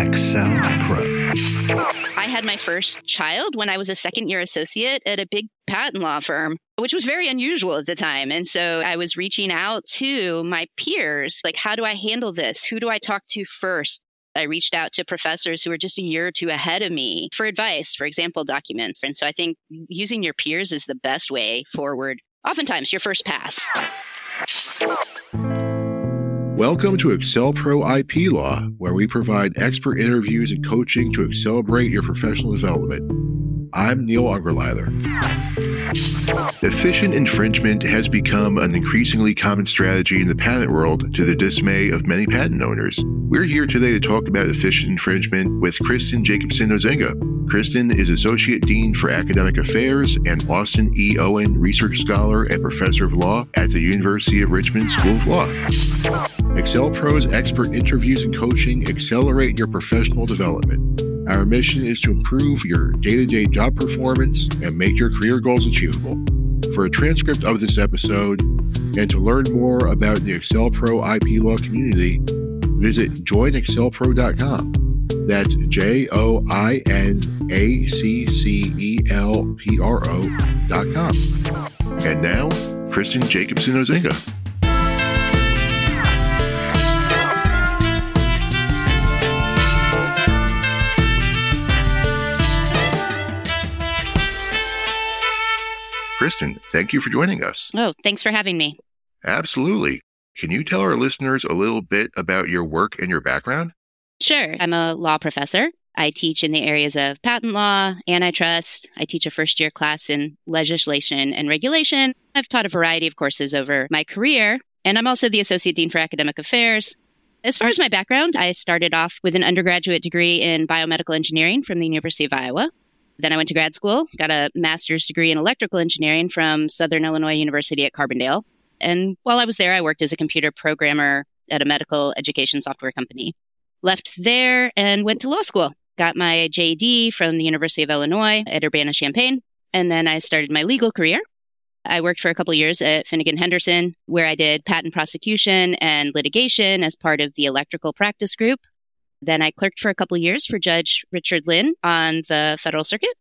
Excel Pro. I had my first child when I was a second year associate at a big patent law firm, which was very unusual at the time. And so I was reaching out to my peers like, how do I handle this? Who do I talk to first? I reached out to professors who were just a year or two ahead of me for advice, for example, documents. And so I think using your peers is the best way forward. Oftentimes, your first pass. Welcome to AccelPro IP Law, where we provide expert interviews and coaching to accelerate your professional development. I'm Neal Ungerleider. Efficient infringement has become an increasingly common strategy in the patent world to the dismay of many patent owners. We're here today to talk about efficient infringement with Kristen Jacobson Osenga. Kristen is Associate Dean for Academic Affairs and Austin E. Owen Research Scholar and Professor of Law at the University of Richmond School of Law. AccelPro's expert interviews and coaching accelerate your professional development. Our mission is to improve your day to day job performance and make your career goals achievable. For a transcript of this episode and to learn more about the AccelPro IP Law community, visit joinaccelpro.com. That's J O I N A C C E L P R O.com. And now, Kristen Jacobson Osenga. Kristen, thank you for joining us. Oh, thanks for having me. Absolutely. Can you tell our listeners a little bit about your work and your background? Sure. I'm a law professor. I teach in the areas of patent law, antitrust. I teach a first year class in legislation and regulation. I've taught a variety of courses over my career, and I'm also the Associate Dean for Academic Affairs. As far as my background, I started off with an undergraduate degree in biomedical engineering from the University of Iowa. Then I went to grad school, got a master's degree in electrical engineering from Southern Illinois University at Carbondale. And while I was there, I worked as a computer programmer at a medical education software company. Left there and went to law school. Got my JD from the University of Illinois at Urbana Champaign. And then I started my legal career. I worked for a couple years at Finnegan Henderson, where I did patent prosecution and litigation as part of the electrical practice group. Then I clerked for a couple years for Judge Richard Linn on the federal circuit.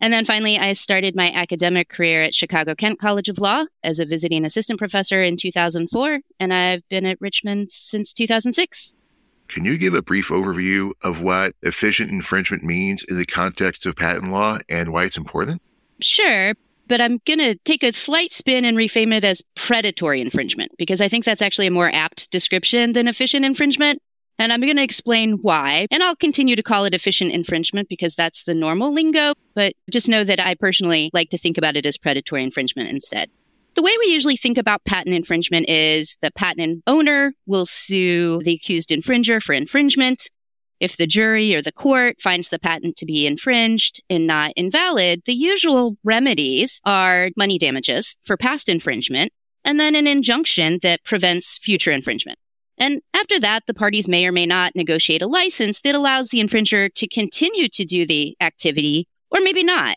And then finally, I started my academic career at Chicago Kent College of Law as a visiting assistant professor in 2004, and I've been at Richmond since 2006. Can you give a brief overview of what efficient infringement means in the context of patent law and why it's important? Sure, but I'm going to take a slight spin and reframe it as predatory infringement because I think that's actually a more apt description than efficient infringement. And I'm going to explain why. And I'll continue to call it efficient infringement because that's the normal lingo. But just know that I personally like to think about it as predatory infringement instead. The way we usually think about patent infringement is the patent owner will sue the accused infringer for infringement. If the jury or the court finds the patent to be infringed and not invalid, the usual remedies are money damages for past infringement and then an injunction that prevents future infringement. And after that, the parties may or may not negotiate a license that allows the infringer to continue to do the activity, or maybe not.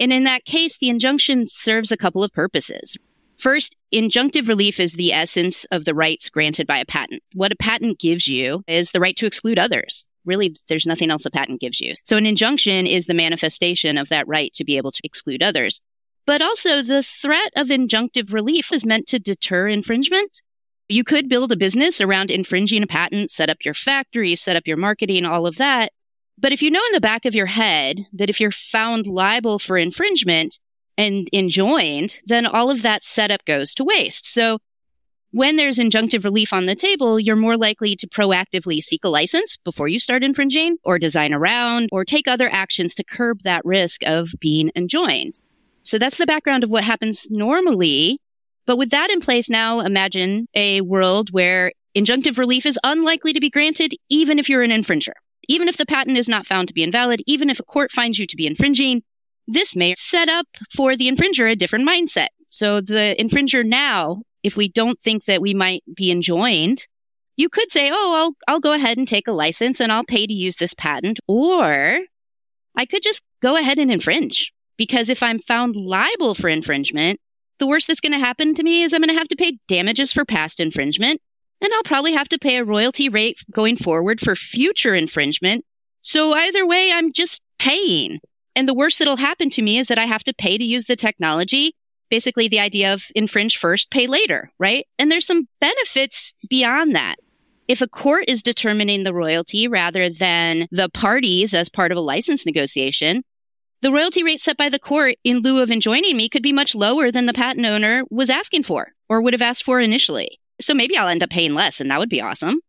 And in that case, the injunction serves a couple of purposes. First, injunctive relief is the essence of the rights granted by a patent. What a patent gives you is the right to exclude others. Really, there's nothing else a patent gives you. So an injunction is the manifestation of that right to be able to exclude others. But also, the threat of injunctive relief is meant to deter infringement you could build a business around infringing a patent, set up your factory, set up your marketing, all of that. But if you know in the back of your head that if you're found liable for infringement and enjoined, then all of that setup goes to waste. So when there's injunctive relief on the table, you're more likely to proactively seek a license before you start infringing or design around or take other actions to curb that risk of being enjoined. So that's the background of what happens normally but with that in place now, imagine a world where injunctive relief is unlikely to be granted, even if you're an infringer. Even if the patent is not found to be invalid, even if a court finds you to be infringing, this may set up for the infringer a different mindset. So the infringer now, if we don't think that we might be enjoined, you could say, oh, I'll, I'll go ahead and take a license and I'll pay to use this patent. Or I could just go ahead and infringe because if I'm found liable for infringement, the worst that's going to happen to me is I'm going to have to pay damages for past infringement. And I'll probably have to pay a royalty rate going forward for future infringement. So either way, I'm just paying. And the worst that'll happen to me is that I have to pay to use the technology. Basically, the idea of infringe first, pay later, right? And there's some benefits beyond that. If a court is determining the royalty rather than the parties as part of a license negotiation, the royalty rate set by the court in lieu of enjoining me could be much lower than the patent owner was asking for or would have asked for initially. So maybe I'll end up paying less and that would be awesome.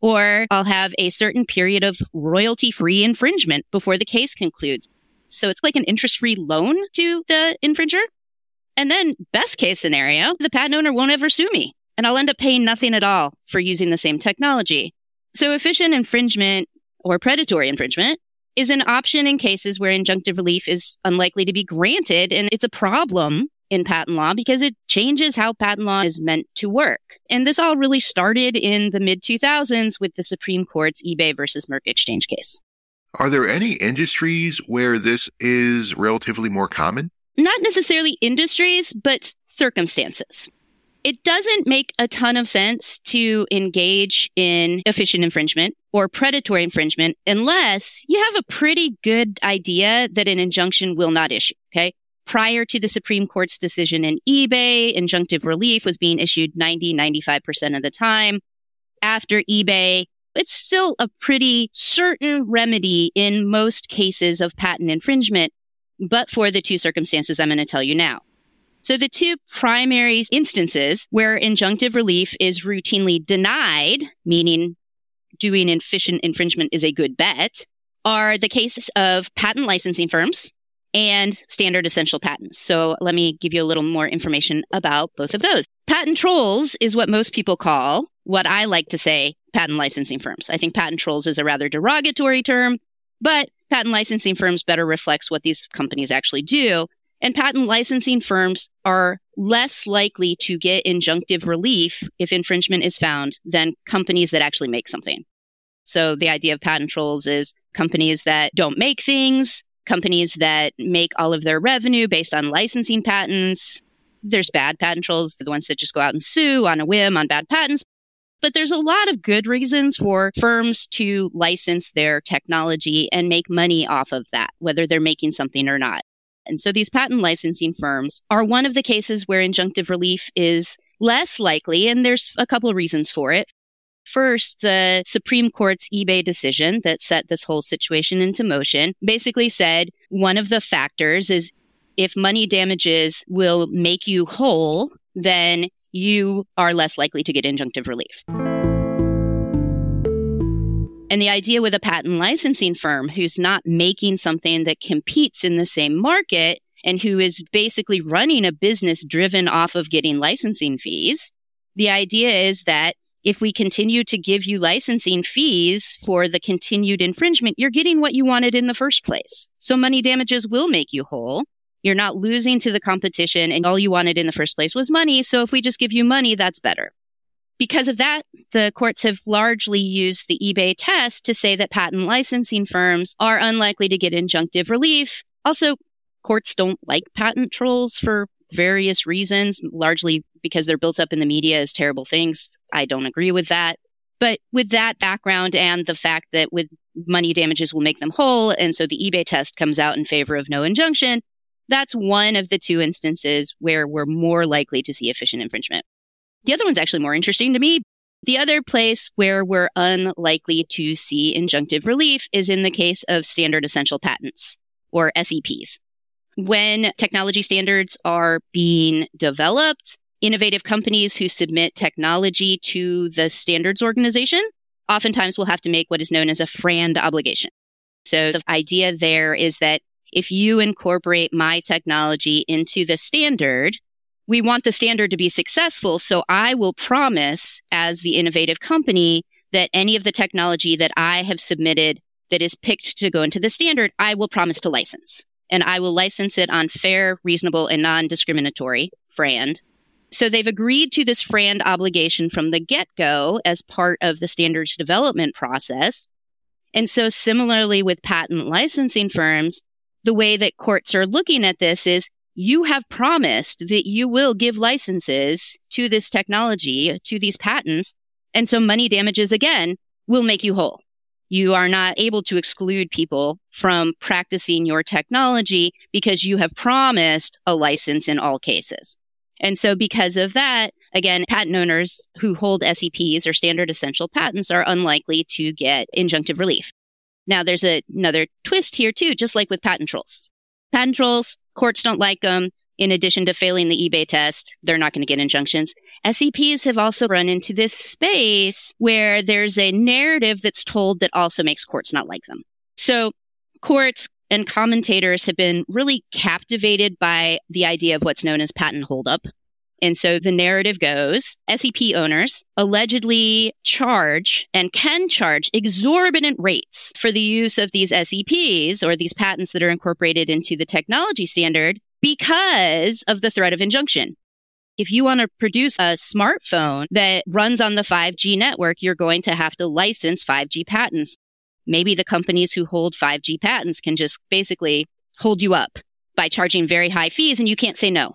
Or I'll have a certain period of royalty free infringement before the case concludes. So it's like an interest free loan to the infringer. And then, best case scenario, the patent owner won't ever sue me and I'll end up paying nothing at all for using the same technology. So efficient infringement or predatory infringement is an option in cases where injunctive relief is unlikely to be granted. And it's a problem in patent law because it changes how patent law is meant to work. And this all really started in the mid 2000s with the Supreme Court's eBay versus MercExchange case. Are there any industries where this is relatively more common? Not necessarily industries, but circumstances. It doesn't make a ton of sense to engage in efficient infringement or predatory infringement unless you have a pretty good idea that an injunction will not issue. Okay. Prior to the Supreme Court's decision in eBay, injunctive relief was being issued 90, 95% of the time. After eBay, it's still a pretty certain remedy in most cases of patent infringement, but for the two circumstances I'm going to tell you now. So the two primary instances where injunctive relief is routinely denied, meaning doing efficient infringement is a good bet, are the cases of patent licensing firms and standard essential patents. So let me give you a little more information about both of those. Patent trolls is what most people call what I like to say patent licensing firms. I think patent trolls is a rather derogatory term, but patent licensing firms better reflects what these companies actually do. And patent licensing firms are less likely to get injunctive relief if infringement is found than companies that actually make something. So the idea of patent trolls is companies that don't make things, companies that make all of their revenue based on licensing patents. There's bad patent trolls, the ones that just go out and sue on a whim on bad patents. But there's a lot of good reasons for firms to license their technology and make money off of that, whether they're making something or not. And so these patent licensing firms are one of the cases where injunctive relief is less likely, and there's a couple of reasons for it. First, the Supreme Court's eBay decision that set this whole situation into motion basically said one of the factors is if money damages will make you whole, then you are less likely to get injunctive relief. And the idea with a patent licensing firm who's not making something that competes in the same market and who is basically running a business driven off of getting licensing fees, the idea is that if we continue to give you licensing fees for the continued infringement, you're getting what you wanted in the first place. So money damages will make you whole. You're not losing to the competition and all you wanted in the first place was money. So if we just give you money, that's better. Because of that, the courts have largely used the eBay test to say that patent licensing firms are unlikely to get injunctive relief. Also, courts don't like patent trolls for various reasons, largely because they're built up in the media as terrible things. I don't agree with that. But with that background and the fact that with money damages will make them whole, and so the eBay test comes out in favor of no injunction, that's one of the two instances where we're more likely to see efficient infringement. The other one's actually more interesting to me. The other place where we're unlikely to see injunctive relief is in the case of standard essential patents or SEPs. When technology standards are being developed, innovative companies who submit technology to the standards organization oftentimes will have to make what is known as a FRAND obligation. So the idea there is that if you incorporate my technology into the standard, we want the standard to be successful. So I will promise as the innovative company that any of the technology that I have submitted that is picked to go into the standard, I will promise to license. And I will license it on fair, reasonable, and non discriminatory, FRAND. So they've agreed to this FRAND obligation from the get go as part of the standards development process. And so, similarly with patent licensing firms, the way that courts are looking at this is you have promised that you will give licenses to this technology, to these patents And so money damages again will make you whole. You are not able to exclude people from practicing your technology because you have promised a license in all cases. And so because of that, again, patent owners who hold SEPs or standard essential patents are unlikely to get injunctive relief. Now there's a, another twist here too, just like with patent trolls. Patent trolls, courts don't like them. In addition to failing the eBay test, they're not going to get injunctions. SEPs have also run into this space where there's a narrative that's told that also makes courts not like them. So courts and commentators have been really captivated by the idea of what's known as patent holdup. And so the narrative goes SEP owners allegedly charge and can charge exorbitant rates for the use of these SEPs or these patents that are incorporated into the technology standard because of the threat of injunction. If you want to produce a smartphone that runs on the 5G network, you're going to have to license 5G patents. Maybe the companies who hold 5G patents can just basically hold you up by charging very high fees and you can't say no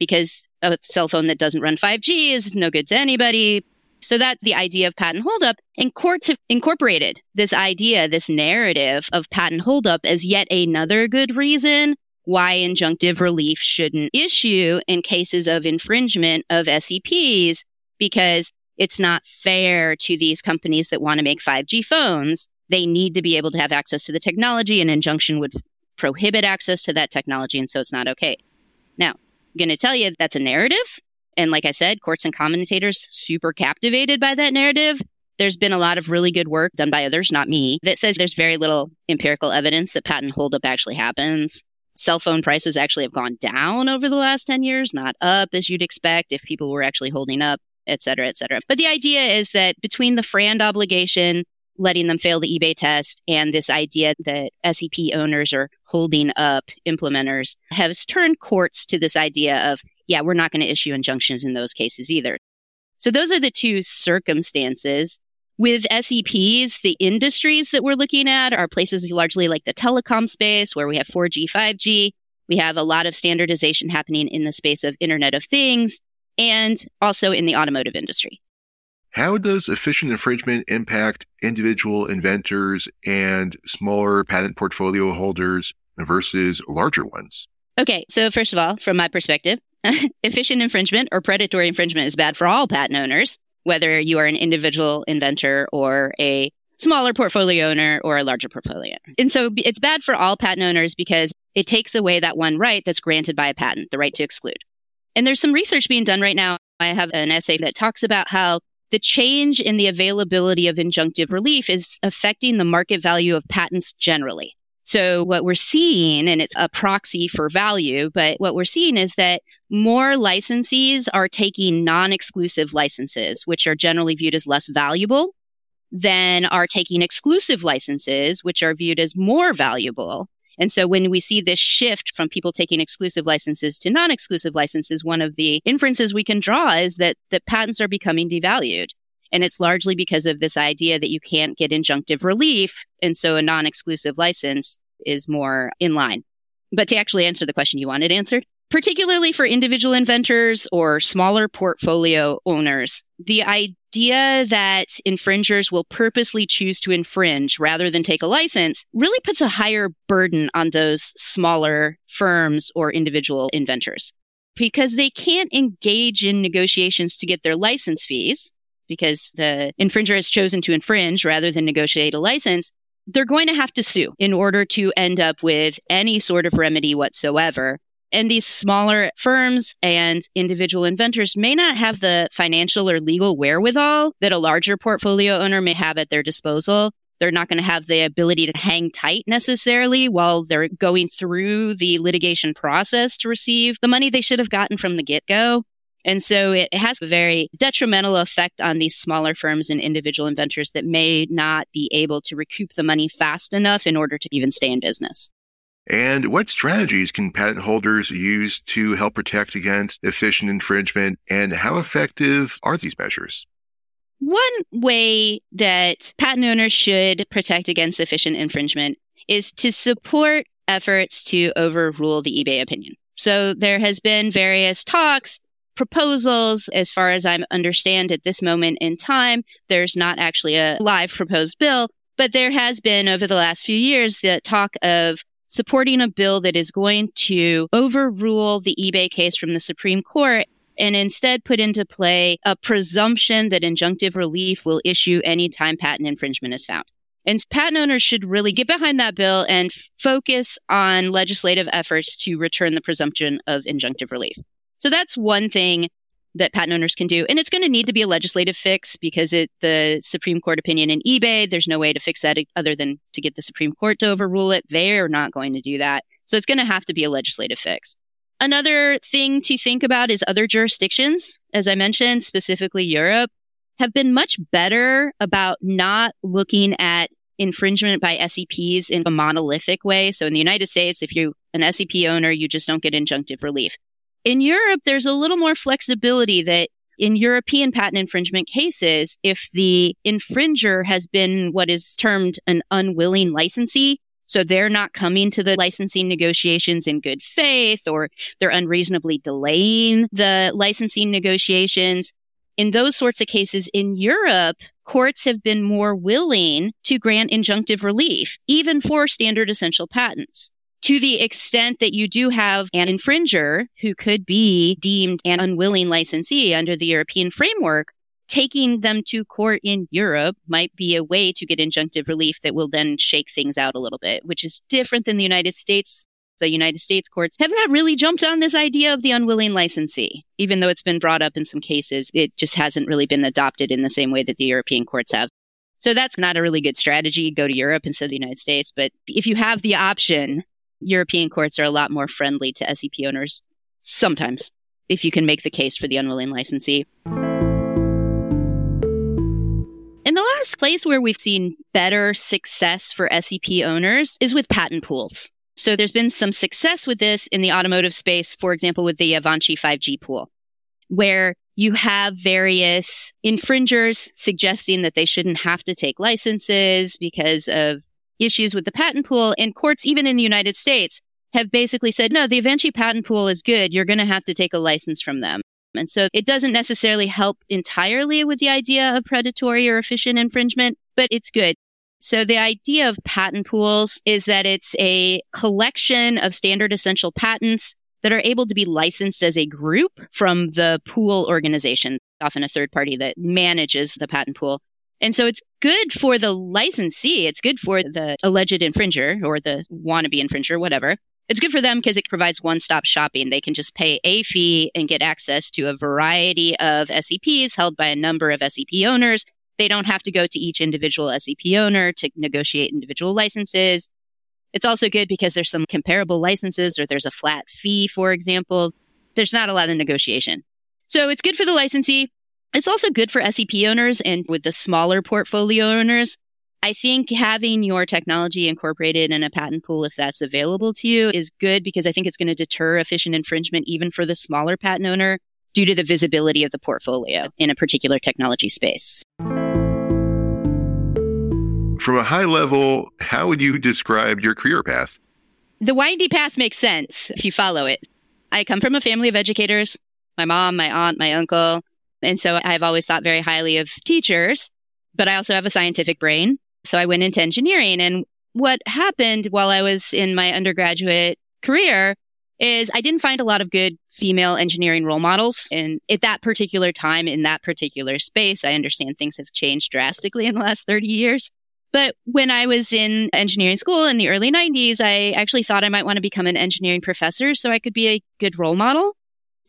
because a cell phone that doesn't run 5G is no good to anybody. So that's the idea of patent holdup. And courts have incorporated this idea, this narrative of patent holdup as yet another good reason why injunctive relief shouldn't issue in cases of infringement of SEPs because it's not fair to these companies that want to make 5G phones. They need to be able to have access to the technology. An injunction would prohibit access to that technology, and so it's not okay. Now, going to tell you that's a narrative. And like I said, courts and commentators super captivated by that narrative. There's been a lot of really good work done by others, not me, that says there's very little empirical evidence that patent holdup actually happens. Cell phone prices actually have gone down over the last 10 years, not up as you'd expect if people were actually holding up, et cetera, et cetera. But the idea is that between the FRAND obligation letting them fail the eBay test and this idea that SEP owners are holding up implementers has turned courts to this idea of, yeah, we're not going to issue injunctions in those cases either. So those are the two circumstances. With SEPs, the industries that we're looking at are places largely like the telecom space where we have 4G, 5G. We have a lot of standardization happening in the space of Internet of Things and also in the automotive industry. How does efficient infringement impact individual inventors and smaller patent portfolio holders versus larger ones? Okay, so first of all, from my perspective, efficient infringement or predatory infringement is bad for all patent owners, whether you are an individual inventor or a smaller portfolio owner or a larger portfolio. And so it's bad for all patent owners because it takes away that one right that's granted by a patent, the right to exclude. And there's some research being done right now. I have an essay that talks about how the change in the availability of injunctive relief is affecting the market value of patents generally. So what we're seeing, and it's a proxy for value, but what we're seeing is that more licensees are taking non-exclusive licenses, which are generally viewed as less valuable than are taking exclusive licenses, which are viewed as more valuable. And so when we see this shift from people taking exclusive licenses to non-exclusive licenses, one of the inferences we can draw is that the patents are becoming devalued. And it's largely because of this idea that you can't get injunctive relief. And so a non-exclusive license is more in line. But to actually answer the question you wanted answered, particularly for individual inventors or smaller portfolio owners, the idea that infringers will purposely choose to infringe rather than take a license really puts a higher burden on those smaller firms or individual inventors because they can't engage in negotiations to get their license fees because the infringer has chosen to infringe rather than negotiate a license. They're going to have to sue in order to end up with any sort of remedy whatsoever. And these smaller firms and individual inventors may not have the financial or legal wherewithal that a larger portfolio owner may have at their disposal. They're not going to have the ability to hang tight necessarily while they're going through the litigation process to receive the money they should have gotten from the get go. And so it has a very detrimental effect on these smaller firms and individual inventors that may not be able to recoup the money fast enough in order to even stay in business. And what strategies can patent holders use to help protect against efficient infringement? And how effective are these measures? One way that patent owners should protect against efficient infringement is to support efforts to overrule the eBay opinion. So there has been various talks proposals. As far as I understand at this moment in time, there's not actually a live proposed bill, but there has been over the last few years the talk of supporting a bill that is going to overrule the eBay case from the Supreme Court and instead put into play a presumption that injunctive relief will issue anytime patent infringement is found. And patent owners should really get behind that bill and focus on legislative efforts to return the presumption of injunctive relief. So that's one thing that patent owners can do. And it's going to need to be a legislative fix because it the Supreme Court opinion in eBay, there's no way to fix that other than to get the Supreme Court to overrule it. They're not going to do that. So it's going to have to be a legislative fix. Another thing to think about is other jurisdictions, as I mentioned, specifically Europe, have been much better about not looking at infringement by SEPs in a monolithic way. So in the United States, if you're an SEP owner, you just don't get injunctive relief. In Europe, there's a little more flexibility that in European patent infringement cases, if the infringer has been what is termed an unwilling licensee, so they're not coming to the licensing negotiations in good faith or they're unreasonably delaying the licensing negotiations. In those sorts of cases in Europe, courts have been more willing to grant injunctive relief, even for standard essential patents. To the extent that you do have an infringer who could be deemed an unwilling licensee under the European framework, taking them to court in Europe might be a way to get injunctive relief that will then shake things out a little bit, which is different than the United States. The United States courts have not really jumped on this idea of the unwilling licensee. Even though it's been brought up in some cases, it just hasn't really been adopted in the same way that the European courts have. So that's not a really good strategy. Go to Europe instead of the United States. But if you have the option, European courts are a lot more friendly to SEP owners sometimes if you can make the case for the unwilling licensee. And the last place where we've seen better success for SEP owners is with patent pools. So there's been some success with this in the automotive space, for example, with the Avanci 5G pool, where you have various infringers suggesting that they shouldn't have to take licenses because of issues with the patent pool. And courts, even in the United States, have basically said, no, the Avanci patent pool is good. You're going to have to take a license from them. And so it doesn't necessarily help entirely with the idea of predatory or efficient infringement, but it's good. So the idea of patent pools is that it's a collection of standard essential patents that are able to be licensed as a group from the pool organization, often a third party that manages the patent pool. And so it's good for the licensee. It's good for the alleged infringer or the wannabe infringer, whatever it's good for them because it provides one stop shopping. They can just pay a fee and get access to a variety of SEPs held by a number of SEP owners. They don't have to go to each individual SEP owner to negotiate individual licenses. It's also good because there's some comparable licenses or there's a flat fee, for example. There's not a lot of negotiation. So it's good for the licensee. It's also good for SEP owners and with the smaller portfolio owners. I think having your technology incorporated in a patent pool, if that's available to you, is good because I think it's going to deter efficient infringement even for the smaller patent owner due to the visibility of the portfolio in a particular technology space. From a high level, how would you describe your career path? The windy path makes sense if you follow it. I come from a family of educators my mom, my aunt, my uncle. And so I've always thought very highly of teachers, but I also have a scientific brain. So I went into engineering. And what happened while I was in my undergraduate career is I didn't find a lot of good female engineering role models. And at that particular time, in that particular space, I understand things have changed drastically in the last 30 years. But when I was in engineering school in the early 90s, I actually thought I might want to become an engineering professor so I could be a good role model.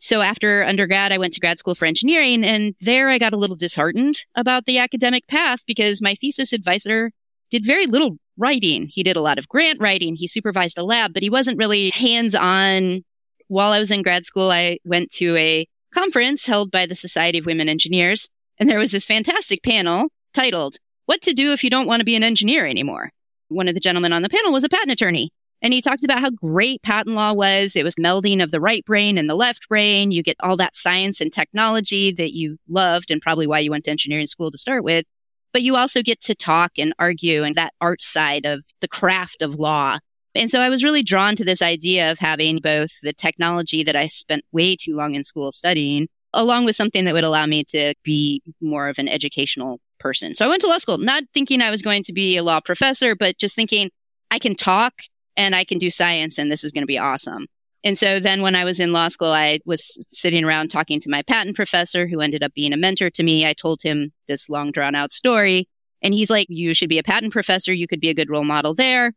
So after undergrad, I went to grad school for engineering, and there I got a little disheartened about the academic path because my thesis advisor did very little writing. He did a lot of grant writing, he supervised a lab, but he wasn't really hands on. While I was in grad school, I went to a conference held by the Society of Women Engineers, and there was this fantastic panel titled, What to Do If You Don't Want to Be an Engineer Anymore. One of the gentlemen on the panel was a patent attorney. And he talked about how great patent law was. It was melding of the right brain and the left brain. You get all that science and technology that you loved and probably why you went to engineering school to start with. But you also get to talk and argue and that art side of the craft of law. And so I was really drawn to this idea of having both the technology that I spent way too long in school studying along with something that would allow me to be more of an educational person. So I went to law school, not thinking I was going to be a law professor, but just thinking I can talk and I can do science and this is going to be awesome. And so then when I was in law school, I was sitting around talking to my patent professor who ended up being a mentor to me. I told him this long drawn out story and he's like, you should be a patent professor. You could be a good role model there.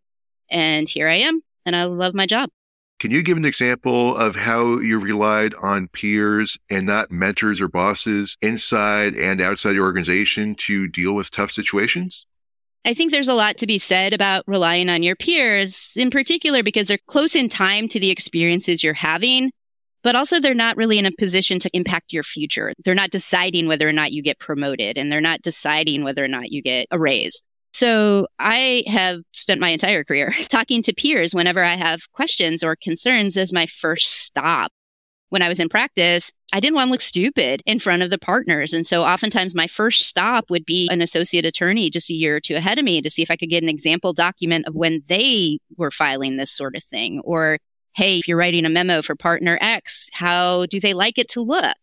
And here I am and I love my job. Can you give an example of how you relied on peers and not mentors or bosses inside and outside your organization to deal with tough situations? I think there's a lot to be said about relying on your peers, in particular because they're close in time to the experiences you're having, but also they're not really in a position to impact your future. They're not deciding whether or not you get promoted and they're not deciding whether or not you get a raise. So I have spent my entire career talking to peers whenever I have questions or concerns as my first stop when I was in practice, I didn't want to look stupid in front of the partners. And so oftentimes my first stop would be an associate attorney just a year or two ahead of me to see if I could get an example document of when they were filing this sort of thing. Or, hey, if you're writing a memo for partner X, how do they like it to look?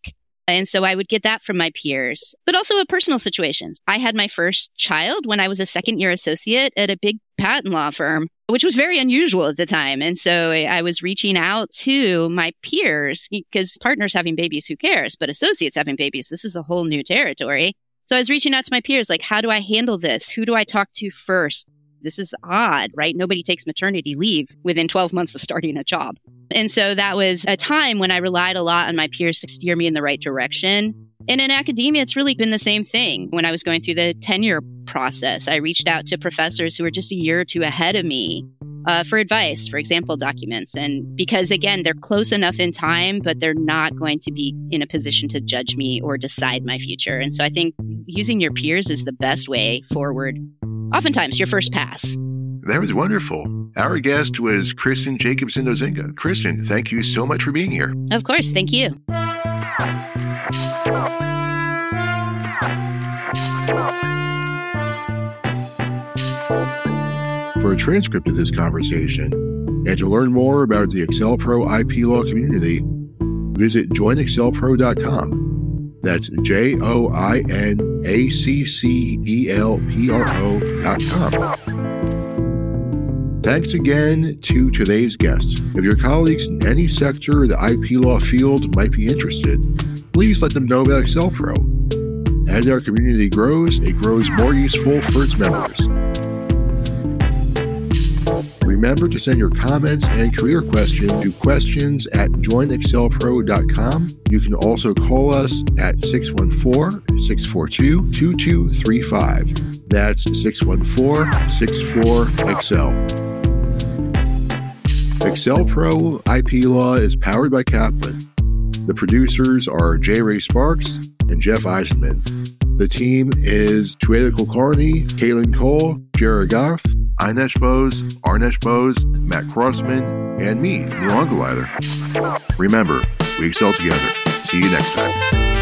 And so I would get that from my peers, but also in personal situations. I had my first child when I was a second year associate at a big patent law firm, which was very unusual at the time. And so I was reaching out to my peers because partners having babies, who cares? But associates having babies, this is a whole new territory. So I was reaching out to my peers, like, how do I handle this? Who do I talk to first? This is odd, right? Nobody takes maternity leave within 12 months of starting a job. And so that was a time when I relied a lot on my peers to steer me in the right direction. And in academia, it's really been the same thing. When I was going through the tenure process, I reached out to professors who were just a year or two ahead of me uh, for advice, for example, documents. And because, again, they're close enough in time, but they're not going to be in a position to judge me or decide my future. And so I think using your peers is the best way forward. Oftentimes, your first pass. That was wonderful. Our guest was Kristen Jacobson Osenga. Kristen, thank you so much for being here. Of course. Thank you. For a transcript of this conversation and to learn more about the AccelPro IP law community, visit joinaccelpro.com. That's J O I N A C C E L P R O dot com. Thanks again to today's guests. If your colleagues in any sector of the IP law field might be interested, please let them know about AccelPro. As our community grows, it grows more useful for its members. Remember to send your comments and career questions to questions at joinaccelpro.com. You can also call us at 614 642 2235. That's 614 64 Excel. Pro IP Law is powered by Kaplan. The producers are J. Ray Sparks and Jeff Eisenman. The team is Tueda Kulkarni, Caitlin Cole, Jared Goff, Inesh Bose, Arnesh Bose, Matt Crossman, and me, Neil. Remember, we excel together. See you next time.